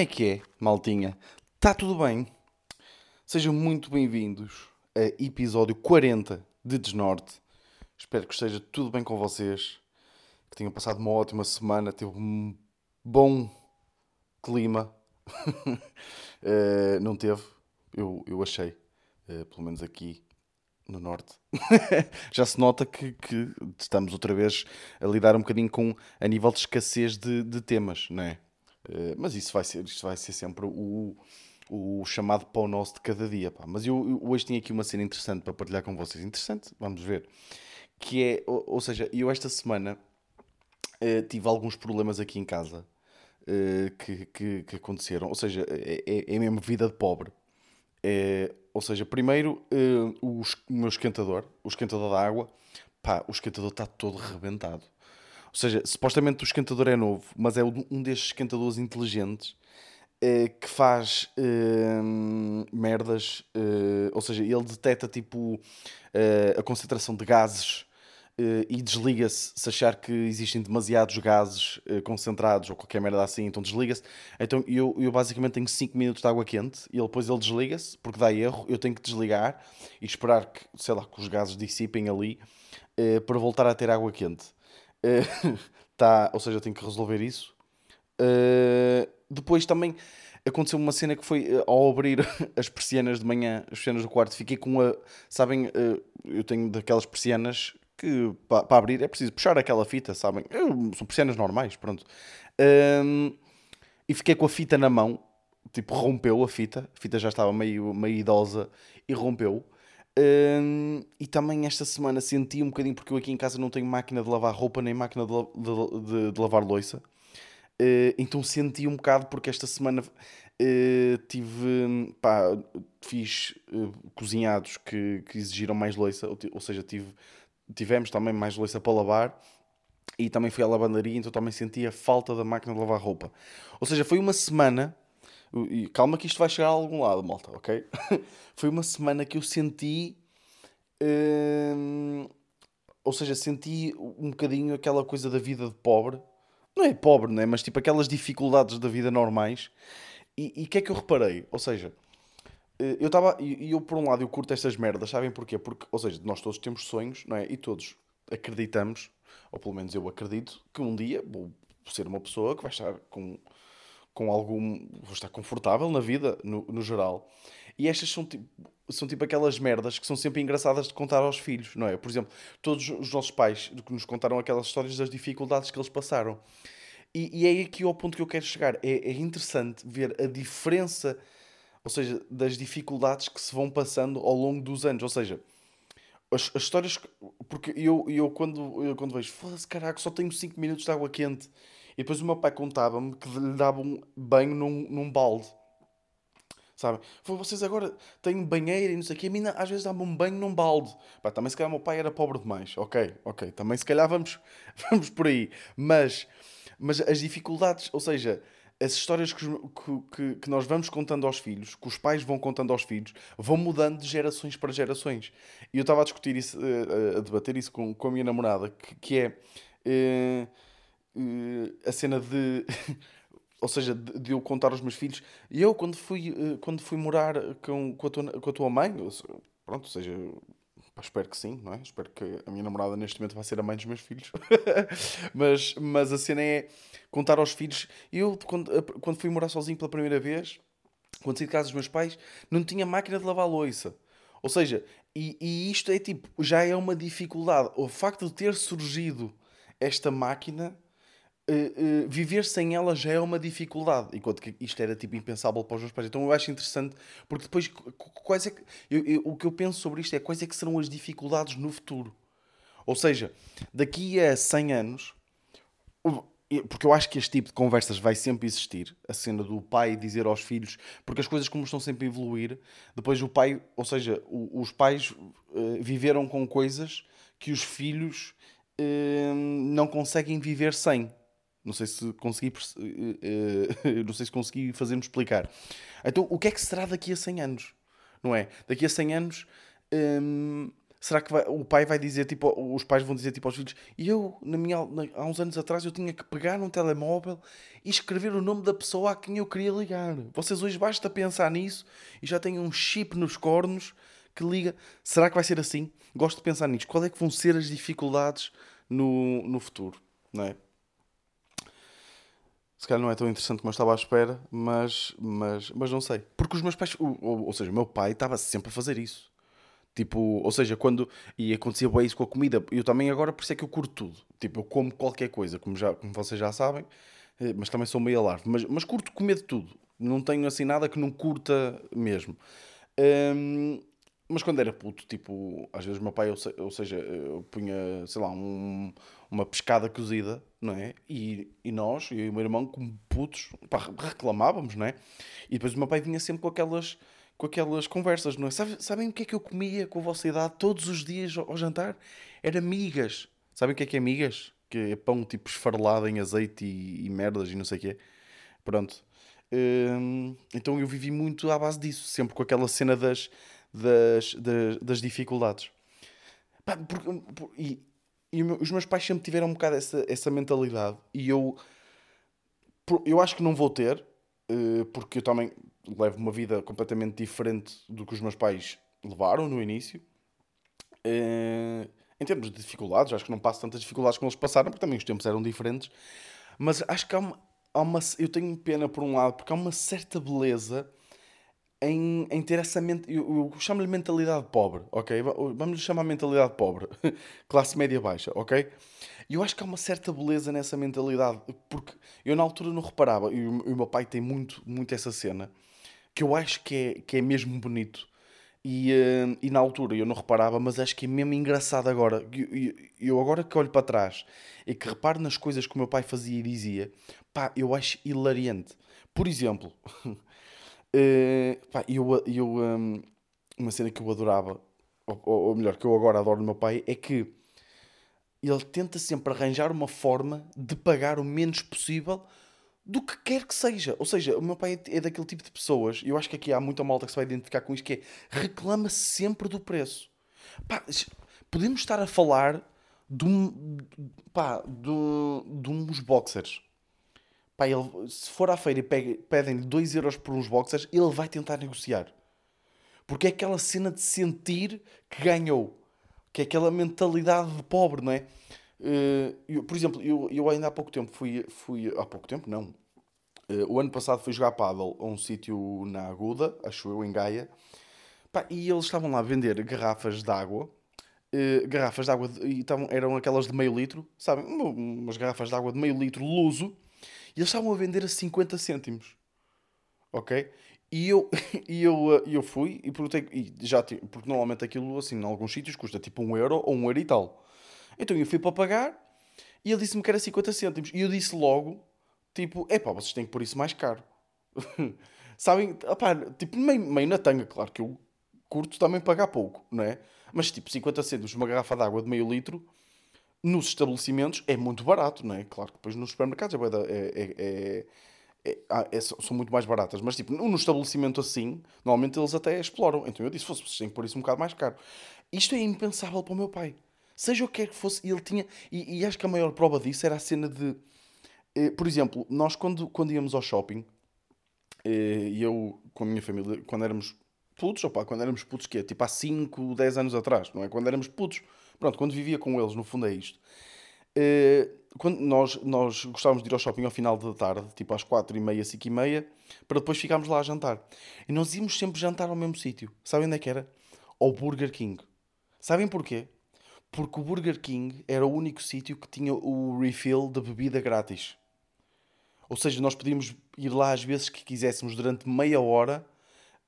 É que é, maltinha? Está tudo bem? Sejam muito bem-vindos a episódio 40 de Desnorte. Espero que esteja tudo bem com vocês, que tenham passado uma ótima semana, teve um bom clima. uh, não teve, eu, eu achei, uh, pelo menos aqui no norte. Já se nota que, que, estamos outra vez a lidar um bocadinho com a nível de escassez de, de temas, não é? Uh, mas isso vai ser, isso vai ser sempre o, o chamado pão nosso de cada dia. Pá. Mas eu, eu, hoje tinha aqui uma cena interessante para partilhar com vocês. Interessante, vamos ver. Que é, ou, ou seja, eu esta semana uh, tive alguns problemas aqui em casa uh, que, que, que, aconteceram. Ou seja, é, é, é mesmo vida de pobre. É, ou seja, primeiro uh, o, o meu esquentador, o esquentador da água, pá, o esquentador está todo rebentado. Ou seja, supostamente o esquentador é novo, mas é um destes esquentadores inteligentes uh, que faz uh, merdas. ou seja, ele detecta tipo a concentração de gases Uh, e desliga-se se achar que existem demasiados gases uh, concentrados ou qualquer merda assim, então desliga-se. Então eu, eu basicamente tenho 5 minutos de água quente e depois ele desliga-se porque dá erro. Eu tenho que desligar e esperar que, sei lá, que os gases dissipem ali para voltar a ter água quente. tá, ou seja, eu tenho que resolver isso. depois também aconteceu uma cena que foi ao abrir as persianas de manhã, as persianas do quarto, fiquei com a. Sabem, eu tenho daquelas persianas que para abrir é preciso puxar aquela fita, sabem? Eu, são persianas normais, pronto. Um, e fiquei com a fita na mão, tipo, rompeu a fita, a fita já estava meio, meio idosa e rompeu. Um, e também esta semana senti um bocadinho, porque eu aqui em casa não tenho máquina de lavar roupa nem máquina de, de, de, de lavar louça. Uh, então senti um bocado, porque esta semana uh, tive, pá, fiz uh, cozinhados que, que exigiram mais louça, ou, ou seja, tive tivemos também mais louça para lavar e também fui à lavandaria, então também senti a falta da máquina de lavar roupa. Ou seja, foi uma semana, e calma que isto vai chegar a algum lado, malta, ok? foi uma semana que eu senti. Hum, ou seja, senti um bocadinho aquela coisa da vida de pobre. Não é pobre, não é? Mas tipo aquelas dificuldades da vida normais. E o que é que eu reparei? Ou seja, eh, eu estava. E eu, por um lado, eu curto estas merdas, sabem porquê? Porque, ou seja, nós todos temos sonhos, não é? E todos acreditamos, ou pelo menos eu acredito, que um dia vou ser uma pessoa que vai estar com, com algum. vou estar confortável na vida, no, no geral. E estas são tipo, são tipo aquelas merdas que são sempre engraçadas de contar aos filhos, não é? Por exemplo, todos os nossos pais que nos contaram aquelas histórias das dificuldades que eles passaram. E, e é aqui ao ponto que eu quero chegar. É, é interessante ver a diferença ou seja, das dificuldades que se vão passando ao longo dos anos. Ou seja, as, as histórias. Porque eu, eu quando, eu quando vejo, foda-se, caraca, só tenho 5 minutos de água quente. E depois o meu pai contava-me que lhe dava um banho num, num balde. Sabe? Foi vocês agora têm banheira e não sei o quê. A mim às vezes dá-me um banho num balde. Pá, também se calhar o meu pai era pobre demais. Ok, ok. Também se calhar vamos, vamos por aí. Mas, mas as dificuldades, ou seja, as histórias que, que, que, nós vamos contando aos filhos, que os pais vão contando aos filhos, vão mudando de gerações para gerações. E eu estava a discutir isso, a, a debater isso com, com a minha namorada, que, que é uh, uh, a cena de. ou seja, de, de, eu contar aos meus filhos. E eu, quando fui, uh, quando fui morar com, com, a tua, com a tua mãe, pronto, ou seja, espero que sim, não é? Espero que a minha namorada neste momento vai ser a mãe dos meus filhos. mas, mas a cena é contar aos filhos. Eu, quando, quando fui morar sozinho pela primeira vez, quando saí de casa dos meus pais, não tinha máquina de lavar louça. Ou seja, e, e isto é tipo, já é uma dificuldade. O facto de ter surgido esta máquina Uh, uh, viver sem ela já é uma dificuldade, enquanto que isto era tipo impensável para os meus pais. Então eu acho interessante, porque depois, quais é que, eu, eu, o que eu penso sobre isto é quais é que serão as dificuldades no futuro. Ou seja, daqui a 100 anos, porque eu acho que este tipo de conversas vai sempre existir, a cena do pai dizer aos filhos, porque as coisas como estão sempre a evoluir, depois o pai, ou seja, os pais uh, viveram com coisas que os filhos não conseguem viver sem. Não sei se consegui, uh, não sei se consegui fazer-me explicar. Então, o que é que será daqui a 100 anos? Não é? Daqui a 100 anos, um, Será que vai- o pai vai dizer, tipo, os pais vão dizer tipo aos filhos, e eu, na minha, na- há uns anos atrás, eu tinha que pegar num telemóvel e escrever o nome da pessoa a quem eu queria ligar. Vocês hoje basta pensar nisso e já têm um chip nos cornos que liga. Será que vai ser assim? Gosto de pensar nisso. Qual é que vão ser as dificuldades no, no futuro, não é? Se calhar não é tão interessante como eu estava à espera, mas, mas, mas não sei. Porque os meus pais, ou, ou, ou seja, o meu pai estava sempre a fazer isso. Tipo, ou seja, quando. E acontecia bem isso com a comida. Eu também agora, por isso é que eu curto tudo. Tipo, eu como qualquer coisa, como, já, como vocês já sabem, eh, mas também sou meio alarme. Mas, mas curto comer de tudo. Não tenho assim nada que não curta mesmo. Hum, mas quando era puto, tipo, às vezes o meu pai, ou, se- ou seja, eu punha, sei lá, um- uma pescada cozida, não é? E, e nós, eu e o meu irmão, como putos, pá, reclamávamos, não é? E depois o meu pai vinha sempre com aquelas, com aquelas conversas, não é? Sabe- sabem o que é que eu comia com a vossa idade todos os dias ao, ao jantar? Era migas. Sabem o que é que é migas? Que é pão tipo esfarelado em azeite e, e merdas e não sei o quê. Pronto. Hum, então eu vivi muito à base disso, sempre com aquela cena das, das, das, das dificuldades. Pá, por- e e os meus pais sempre tiveram um bocado essa, essa mentalidade e eu, eu acho que não vou ter, eh, porque eu também levo uma vida completamente diferente do que os meus pais levaram no início. Eh, em termos de dificuldades, acho que não passo tantas dificuldades como eles passaram, porque também os tempos eram diferentes. Mas acho que há uma, há uma- eu tenho pena por um lado, porque há uma certa beleza em, em ter essa mente, eu, eu chamo-lhe mentalidade pobre, ok? Va- Vamos lhe chamar mentalidade pobre, classe média baixa, ok? E eu acho que há uma certa beleza nessa mentalidade, porque eu na altura não reparava, e o, e o meu pai tem muito, muito essa cena, que eu acho que é, que é mesmo bonito. E, eh, e na altura eu não reparava, mas acho que é mesmo engraçado agora. Eu, eu agora que olho para trás e que reparo nas coisas que o meu pai fazia e dizia, pá, eu acho hilariante. Por exemplo, eh, pá, eu, eu, hum, uma cena que eu adorava, ou- ou melhor, que eu agora adoro no meu pai, é que ele tenta sempre arranjar uma forma de pagar o menos possível do que quer que seja. Ou seja, o meu pai é daquele tipo de pessoas, e eu acho que aqui há muita malta que se vai identificar com isto, que é reclama sempre do preço. Pá, podemos estar a falar de, um, pá, de, de uns boxers. Pá, ele, se for à feira e pedem-lhe 2 euros por uns boxers, ele vai tentar negociar. Porque é aquela cena de sentir que ganhou. Que é aquela mentalidade de pobre, não é? Eh, eu, por exemplo, eu, eu ainda há pouco tempo fui, fui... Há pouco tempo, não. Eh, o ano passado fui jogar paddle a um sítio na Aguda, acho eu, em Gaia. Pá, e eles estavam lá a vender garrafas de água. eh, garrafas de água, de- e estavam, eram aquelas de meio litro, sabem? Uma- Umas garrafas de água de meio litro, luso. E eles estavam a vender a 50 cêntimos ok? E eu, e eu, eh, eu fui e perguntei, e já porque normalmente aquilo, assim, em alguns sítios custa tipo um euro ou um euro e tal. Então eu fui para pagar e ele disse-me que era 50 cêntimos. E eu disse logo, tipo, epá, vocês têm que pôr isso mais caro. Sabem, opá, tipo, meio, meio na tanga, claro que eu curto também pagar pouco, não é? Mas tipo, 50 cêntimos uma garrafa de água de meio litro, nos estabelecimentos é muito barato, não é? Claro que depois nos supermercados é, é, é- é- é- ah, é- são muito mais baratas, mas tipo, num estabelecimento assim, normalmente eles até exploram. Então eu disse, fosse, vocês têm que pôr isso um bocado mais caro. Isto é impensável para o meu pai. Seja o que quer que fosse, ele tinha. E, e acho que a maior prova disso era a cena de. eh, por exemplo, nós quando, quando íamos ao shopping, eh, e eu com a minha família, quando éramos putos, opa, quando éramos putos, que é tipo há 5, 10 anos atrás, não é? Quando éramos putos, pronto, quando vivia com eles, no fundo é isto. Eh, quando nós, nós gostávamos de ir ao shopping ao final da tarde, tipo às 4 e meia, 5 e meia, para depois ficarmos lá a jantar. E nós íamos sempre jantar ao mesmo sítio. Sabem onde é que era? Ao Burger King. Sabem porquê? Porque o Burger King era o único sítio que tinha o refill da bebida grátis. Ou seja, nós podíamos ir lá às vezes que quiséssemos durante meia hora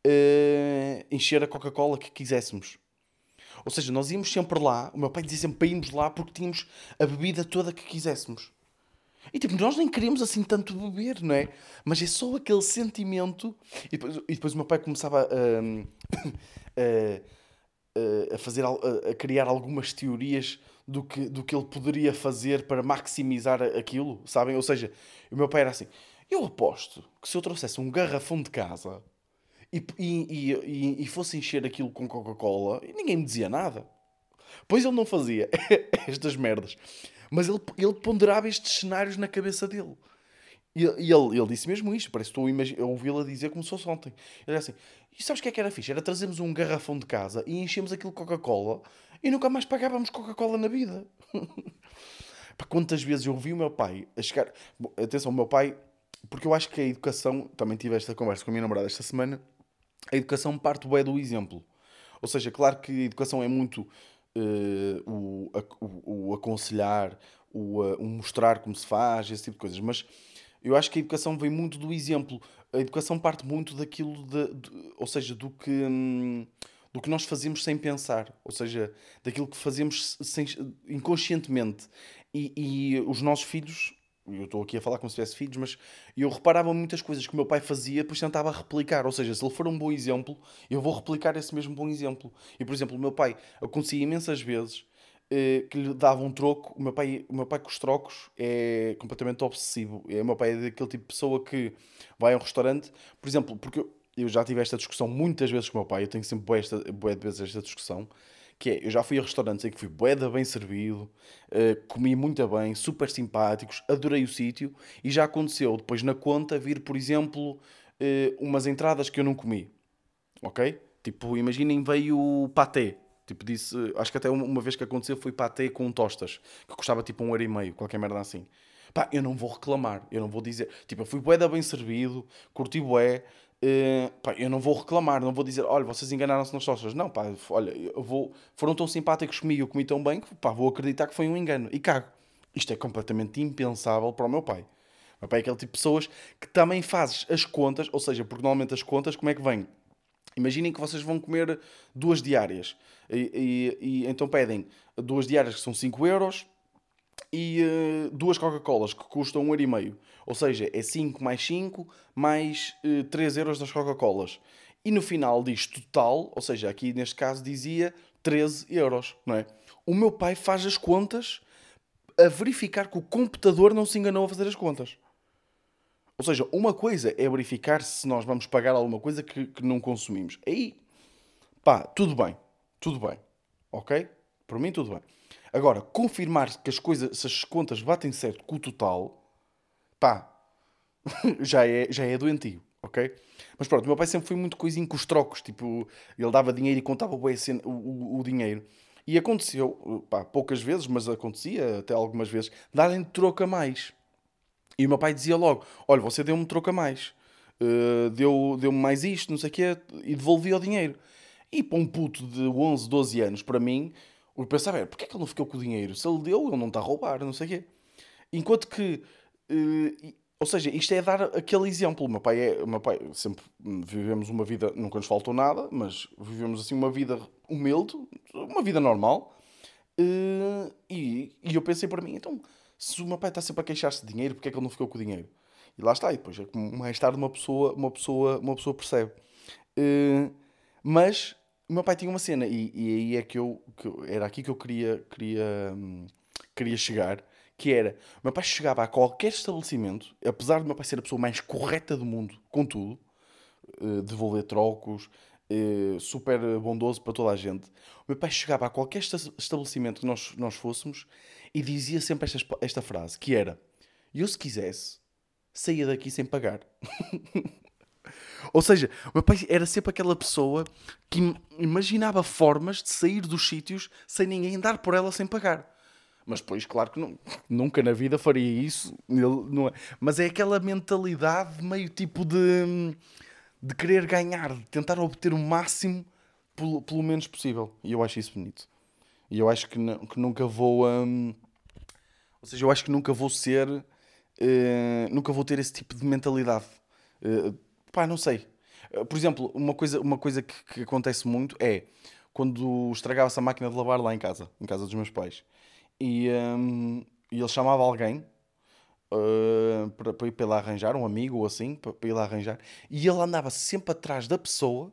eh, encher a Coca-Cola que quiséssemos. Ou seja, nós íamos sempre lá, o meu pai dizia sempre para irmos lá porque tínhamos a bebida toda que quiséssemos. E tipo, nós nem queríamos assim tanto beber, não é? Mas é só aquele sentimento. E depois, e depois o meu pai começava hum, a, a, fazer, a, a criar algumas teorias do que, do que ele poderia fazer para maximizar aquilo, sabem? Ou seja, o meu pai era assim: eu aposto que se eu trouxesse um garrafão de casa e, e, e, e- e fosse encher aquilo com Coca-Cola, ninguém me dizia nada. Pois ele não fazia estas merdas. Mas ele, ele ponderava estes cenários na cabeça dele. E, e ele, ele disse mesmo isto, parece que estou a ouvi-lo a dizer como se fosse ontem. Ele assim: E sabes o que é que era fixe? Era trazermos um garrafão de casa e enchemos aquilo de Coca-Cola e nunca mais pagávamos Coca-Cola na vida. Quantas vezes eu vi o meu pai a chegar. Atenção, o meu pai, porque eu acho que a educação, também tive esta conversa com a minha namorada esta semana, a educação parte é do exemplo. Ou seja, claro que a educação é muito uh, o, o, o, aconselhar, o, uh, o mostrar como se faz, esse tipo de coisas, mas eu acho que a educação vem muito do exemplo. A educação parte muito daquilo, de, de ou seja, do que, hum, do que nós fazemos sem pensar, ou seja, daquilo que fazemos sem, inconscientemente. E, e os nossos filhos, eu estou aqui a falar como se tivesse filhos, mas eu reparava muitas coisas que o meu pai fazia, depois tentava replicar. Ou seja, se ele for um bom exemplo, eu vou replicar esse mesmo bom exemplo. E, por exemplo, o meu pai acontecia imensas vezes eh, que lhe dava um troco. O meu, pai, o meu pai com os trocos é completamente obsessivo. É, o meu pai é daquele tipo de pessoa que vai a um restaurante, por exemplo, porque eu, eu já tive esta discussão muitas vezes com o meu pai, eu tenho sempre boa, esta, boa de vezes esta discussão, que é, eu já fui a restaurantes em que fui boeda bem servido, uh, comi muito bem, super simpáticos, adorei o sítio, e já aconteceu depois na conta vir, por exemplo, uh, umas entradas que eu não comi, ok? Tipo, imaginem veio paté, Tipo, disse, acho que até uma vez que aconteceu foi patê com tostas, que custava tipo um euro e meio, qualquer merda assim. Pá, eu não vou reclamar, eu não vou dizer, tipo, eu fui bué da bem servido, curti bué, uh, pá, eu não vou reclamar, não vou dizer, olha, vocês enganaram-se nas tostas. Não, pá, olha, eu vou, foram tão simpáticos comigo, eu comi tão bem, que pá, vou acreditar que foi um engano. E cago. Isto é completamente impensável para o meu pai. O meu pai é aquele tipo de pessoas que também fazes as contas, ou seja, porque normalmente as contas, como é que vem? Imaginem que vocês vão comer duas diárias. E, e, e então pedem duas diárias que são 5 euros e uh, duas Coca-Colas que custam 1,5€. Ou seja, é 5 mais 5 mais uh, 3 euros das Coca-Colas. E no final diz total, ou seja, aqui neste caso dizia 13 euros, não é? O meu pai faz as contas a verificar que o computador não se enganou a fazer as contas. Ou seja, uma coisa é verificar se nós vamos pagar alguma coisa que, que não consumimos. Aí, pá, tudo bem. Tudo bem. Ok? Por mim, tudo bem. Agora, confirmar que as coisas, se as contas batem certo com o total, pá, já é, já é doentio, ok? Mas pronto, o meu pai sempre foi muito coisinho com os trocos, tipo, ele dava dinheiro e contava o, o, o dinheiro. E aconteceu, pá, poucas vezes, mas acontecia até algumas vezes, darem troco a mais. E o meu pai dizia logo: Olha, você deu-me troco a mais, uh, deu-me deu mais isto, não sei o quê, e devolvia o dinheiro. E para um puto de 11, 12 anos, para mim, eu pensava: é, porquê é que ele não ficou com o dinheiro? Se ele deu, ele não está a roubar, não sei o quê. Enquanto que. Uh, ou seja, isto é dar aquele exemplo. O meu pai é. O meu pai, sempre vivemos uma vida. Nunca nos faltou nada, mas vivemos assim uma vida humilde, uma vida normal. Uh, e, e eu pensei para mim, então se o meu pai está sempre a queixar-se de dinheiro, porque é que ele não ficou com o dinheiro? E lá está, e depois é mais tarde uma pessoa, uma pessoa, uma pessoa percebe. Uh, mas o meu pai tinha uma cena, e, e aí é que eu, que era aqui que eu queria, queria, hum, queria chegar, que era, o meu pai chegava a qualquer estabelecimento, apesar do meu pai ser a pessoa mais correta do mundo, com tudo, uh, devolver trocos, uh, super bondoso para toda a gente, o meu pai chegava a qualquer estabelecimento que nós, nós fôssemos e dizia sempre esta, esta frase, que era, eu se quisesse, saía daqui sem pagar. Ou seja, o meu pai era sempre aquela pessoa que imaginava formas de sair dos sítios sem ninguém dar por ela sem pagar. Mas depois, claro que não, nunca na vida faria isso. Não é. Mas é aquela mentalidade meio tipo de, de querer ganhar, de tentar obter o máximo pelo, pelo menos possível. E eu acho isso bonito. E eu acho que, que nunca vou. Hum, ou seja, eu acho que nunca vou ser. Uh, nunca vou ter esse tipo de mentalidade. Uh, pá, não sei. Uh, por exemplo, uma coisa, uma coisa que, que acontece muito é quando estragava-se a máquina de lavar lá em casa, em casa dos meus pais, e, um, e ele chamava alguém uh, para, para ir para lá arranjar, um amigo ou assim, para, para ir lá arranjar, e ele andava sempre atrás da pessoa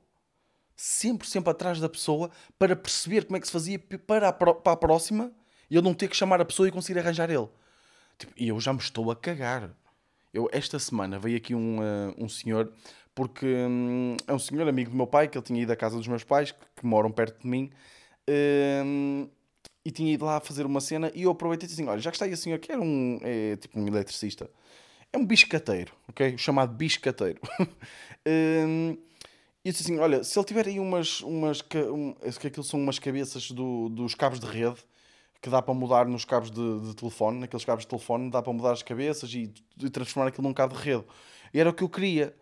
sempre, sempre atrás da pessoa para perceber como é que se fazia para a, para a próxima e eu não ter que chamar a pessoa e conseguir arranjar ele. Tipo, e eu já me estou a cagar. Eu, esta semana veio aqui um, uh, um senhor, porque um, é um senhor amigo do meu pai, que ele tinha ido à casa dos meus pais, que, que moram perto de mim, uh, e tinha ido lá fazer uma cena e eu aproveitei e disse assim: olha, já que está aí assim, eu quero um. É, tipo um eletricista. É um biscateiro, ok? O chamado biscateiro. um, e eu disse assim: olha, se ele tiver aí umas. umas um, que aquilo são umas cabeças do, dos cabos de rede que dá para mudar nos cabos de, de telefone, naqueles cabos de telefone, dá para mudar as cabeças e, e transformar aquilo num cabo de rede. E era o que eu queria.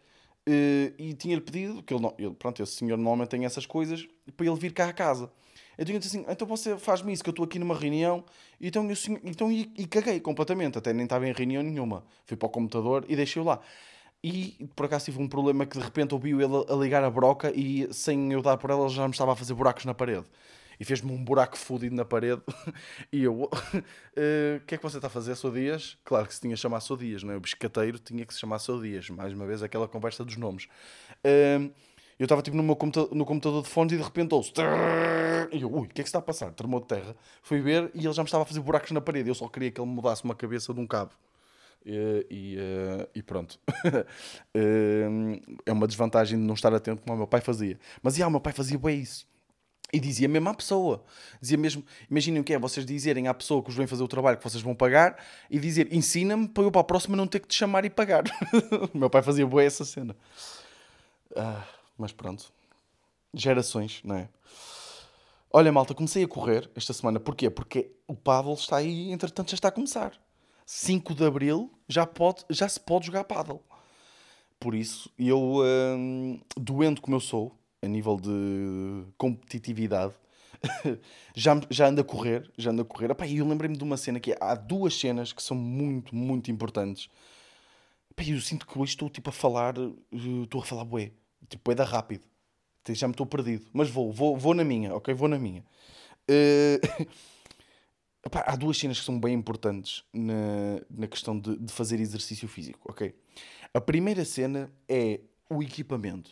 Uh, e tinha-lhe pedido, que ele, ele, pronto, esse senhor normalmente tem essas coisas, para ele vir cá a casa. Eu tinha dito assim, então você faz-me isso, que eu estou aqui numa reunião, e então, eu, então e, e caguei completamente, até nem estava em reunião nenhuma. Fui para o computador e deixei-o lá. E por acaso tive um problema que de repente ouviu ele a ligar a broca e sem eu dar por ela, já me estava a fazer buracos na parede e fez-me um buraco fodido na parede. e eu, o uh, que é que você está a fazer, Sou Dias? Claro que se tinha que chamar Sou Dias, não é? O biscateiro tinha que se chamar Sou Dias. Mais uma vez, aquela conversa dos nomes. Uh, eu estava tipo no, meu computador, no computador de fones e de repente ouço. E eu, ui, o que é que está a passar? Tremou de terra. Fui ver e ele já me estava a fazer buracos na parede. Eu só queria que ele mudasse uma cabeça de um cabo. E, e, e pronto. é uma desvantagem de não estar atento como o meu pai fazia. Mas ia, o meu pai fazia bem isso. E dizia mesmo à pessoa. Dizia mesmo, imaginem o que é, vocês dizerem à pessoa que vos vem fazer o trabalho que vocês vão pagar e dizer, ensina-me para eu para a próxima não ter que te chamar e pagar. meu pai fazia boa essa cena. Ah, mas pronto. Gerações, não é? Olha, malta, comecei a correr esta semana. Porquê? Porque o paddle está aí, entretanto já está a começar. 5 de Abril já, pode, já se pode jogar paddle. Por isso, eu, hum, doendo como eu sou, a nível de competitividade, já, já anda a correr, já anda a correr. Epá, eu lembrei-me de uma cena que é, há duas cenas que são muito, muito importantes. Epá, eu sinto que hoje estou tipo a falar, eh, estou a falar bué, tipo bué da rápido. Já me estou perdido, mas vou, vou, vou na minha, ok? Vou na minha. Uh... Epá, há duas cenas que são bem importantes na, na questão de, de fazer exercício físico, ok? A primeira cena é o equipamento.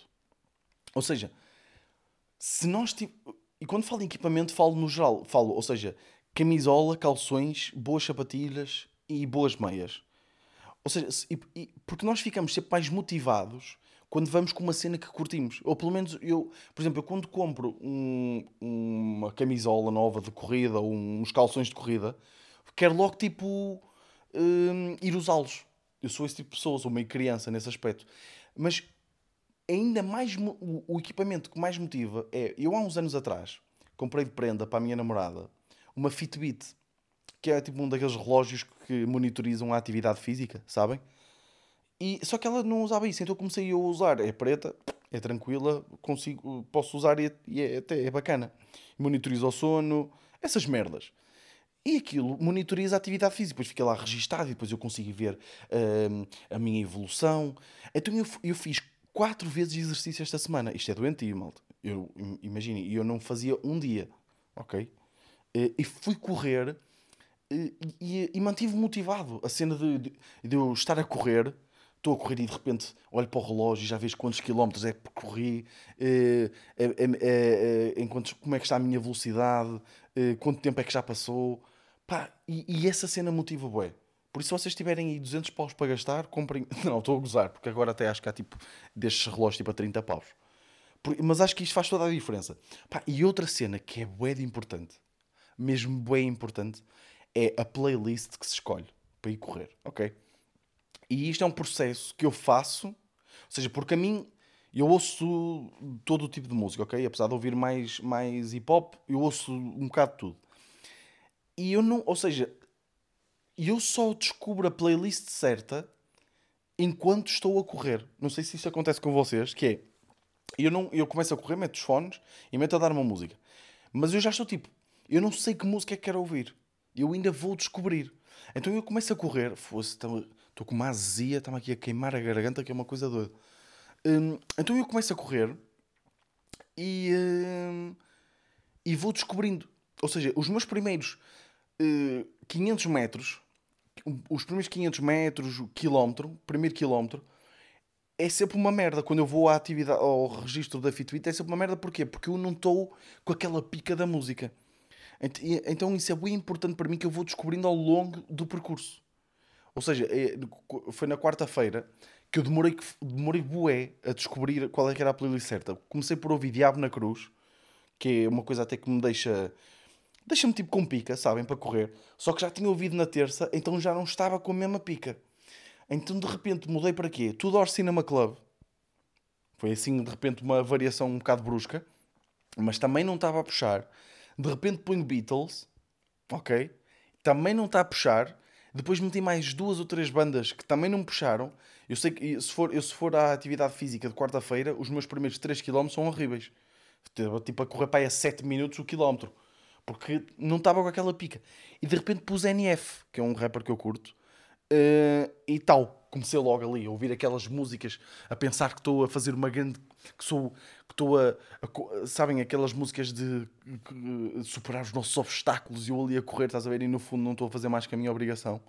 Ou seja, se nós. E quando falo em equipamento, falo no geral. Falo, ou seja, camisola, calções, boas sapatilhas e boas meias. Ou seja, e, e, porque nós ficamos sempre mais motivados quando vamos com uma cena que curtimos. Ou pelo menos eu, por exemplo, eu quando compro um, uma camisola nova de corrida ou uns calções de corrida, quero logo tipo um, ir usá-los. Eu sou esse tipo de pessoa, sou meio criança nesse aspecto. Mas ainda mais o, o equipamento que mais motiva é. Eu há uns anos atrás comprei de prenda para a minha namorada uma Fitbit, que é tipo um daqueles relógios que monitorizam a atividade física, sabem? E, só que ela não usava isso, então comecei a usar. É preta, é tranquila, consigo, posso usar e, e é, até é bacana. Monitoriza o sono, essas merdas. E aquilo monitoriza a atividade física, depois fica lá registado e depois eu consigo ver hum, a minha evolução. Então eu, eu fiz quatro vezes exercício esta semana. Isto é doentio, malta. Eu, imagine, eu não fazia um dia, ok? Eh, e fui correr eh, e, e, e mantive motivado. A cena de, de, de, eu estar a correr, estou a correr e de repente olho para o relógio e já vejo quantos quilómetros é que percorri, eh, enquanto, como é que está a minha velocidade, quanto tempo é que já passou. Pá, e, e essa cena motiva bué. Por isso, se vocês tiverem aí 200 paus para gastar, comprem. Não, estou a gozar, porque agora até acho que há tipo destes relógios tipo a 30 paus. Mas acho que isto faz toda a diferença. Pá, e outra cena que é bué de importante, mesmo bué importante, é a playlist que se escolhe para ir correr, ok? E isto é um processo que eu faço, ou seja, porque a mim eu ouço todo o tipo de música, ok? Apesar de ouvir mais, mais hip hop, eu ouço um bocado de tudo. E eu não, ou seja, e eu só descubro a playlist certa enquanto estou a correr. Não sei se isso acontece com vocês, que é eu, não, eu começo a correr, meto os fones e meto a dar uma música. Mas eu já estou tipo, eu não sei que música é que quero ouvir. Eu ainda vou descobrir. Então eu começo a correr, estou com uma azia, está-me aqui a queimar a garganta, que é uma coisa doida. Hum, então eu começo a correr e, hum, e vou descobrindo. Ou seja, os meus primeiros uh, 500 metros os primeiros 500 metros, o quilómetro, primeiro quilómetro, é sempre uma merda. Quando eu vou à atividade, ao registro da Fitbit, é sempre uma merda. Porquê? Porque eu não estou com aquela pica da música. Então isso é bem importante para mim que eu vou descobrindo ao longo do percurso. Ou seja, é, foi na quarta-feira que eu demorei, demorei bué a descobrir qual é que era a playlist certa. Comecei por ouvir Diabo na Cruz, que é uma coisa até que me deixa deixa-me tipo com pica, sabem, para correr. Só que já tinha ouvido na terça, então já não estava com a mesma pica. Então de repente mudei para quê? Tudor Cinema Club. Foi assim, de repente, uma variação um bocado brusca, mas também não estava a puxar. De repente ponho Beatles, ok? Também não está a puxar. Depois meti mais duas ou três bandas que também não me puxaram. Eu sei que se for, eu, se for à atividade física de quarta-feira, os meus primeiros 3 km são horríveis. Tipo a correr para aí a 7 minutos o quilómetro. Porque não estava com aquela pica. E de repente pus NF, que é um rapper que eu curto. Uh, e tal, comecei logo ali a ouvir aquelas músicas, a pensar que estou a fazer uma grande. que sou. que estou a, a, Sabem, aquelas músicas de, de, superar os nossos obstáculos e eu ali a correr, estás a ver? E no fundo não estou a fazer mais que a minha obrigação.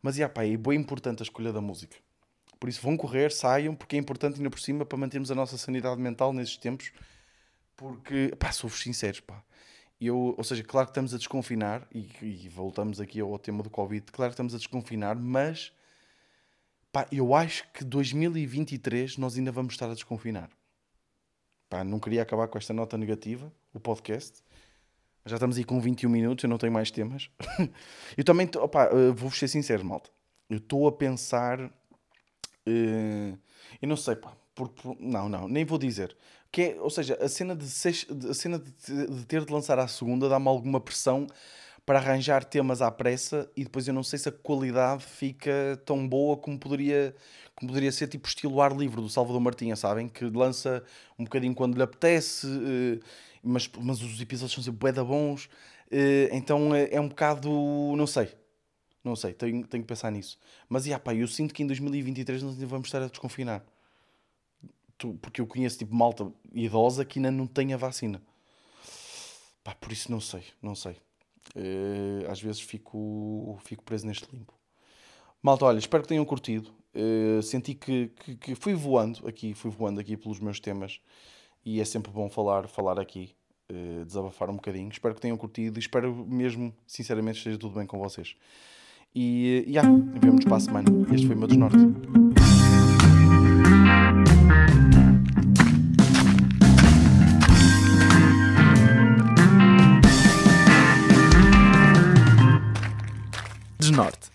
Mas, yeah, pá, é bem importante a escolha da música. Por isso vão correr, saiam, porque é importante ainda por cima para mantermos a nossa sanidade mental nesses tempos. Porque, pá, sou-vos sinceros, pá eu, ou seja, claro que estamos a desconfinar, e, e, voltamos aqui ao tema do Covid, claro que estamos a desconfinar, mas pá, eu acho que 2023 nós ainda vamos estar a desconfinar. Pá, não queria acabar com esta nota negativa, o podcast. Já estamos aí com 21 minutos, eu não tenho mais temas. eu também, opá, eh, vou-vos ser sincero, malta. Eu estou a pensar. Uh, eu não sei, pá. Porque, não, não, nem vou dizer. Que é, ou seja, a cena, de, seis, a cena de, de ter de lançar à segunda dá-me alguma pressão para arranjar temas à pressa e depois eu não sei se a qualidade fica tão boa como poderia, como poderia ser tipo estilo ar livre do Salvador Martinha, sabem? Que lança um bocadinho quando lhe apetece, eh, mas, mas os episódios são sempre bué bons, eh, então é, é, um bocado, não sei, não sei, tenho, tenho que pensar nisso. Mas yeah, pá, eu sinto que em 2023 nós vamos estar a desconfinar porque eu conheço tipo malta idosa que ainda não tem a vacina. Pá, por isso não sei, não sei. Uh, às vezes fico, fico preso neste limbo. Malta, olha, espero que tenham curtido. Uh, senti que, que, que, fui voando aqui, fui voando aqui pelos meus temas e é sempre bom falar, falar aqui, uh, desabafar um bocadinho. Espero que tenham curtido e espero mesmo, sinceramente, esteja tudo bem com vocês. E, já, yeah, vemos para a semana. Este foi o meu desnorte. snart.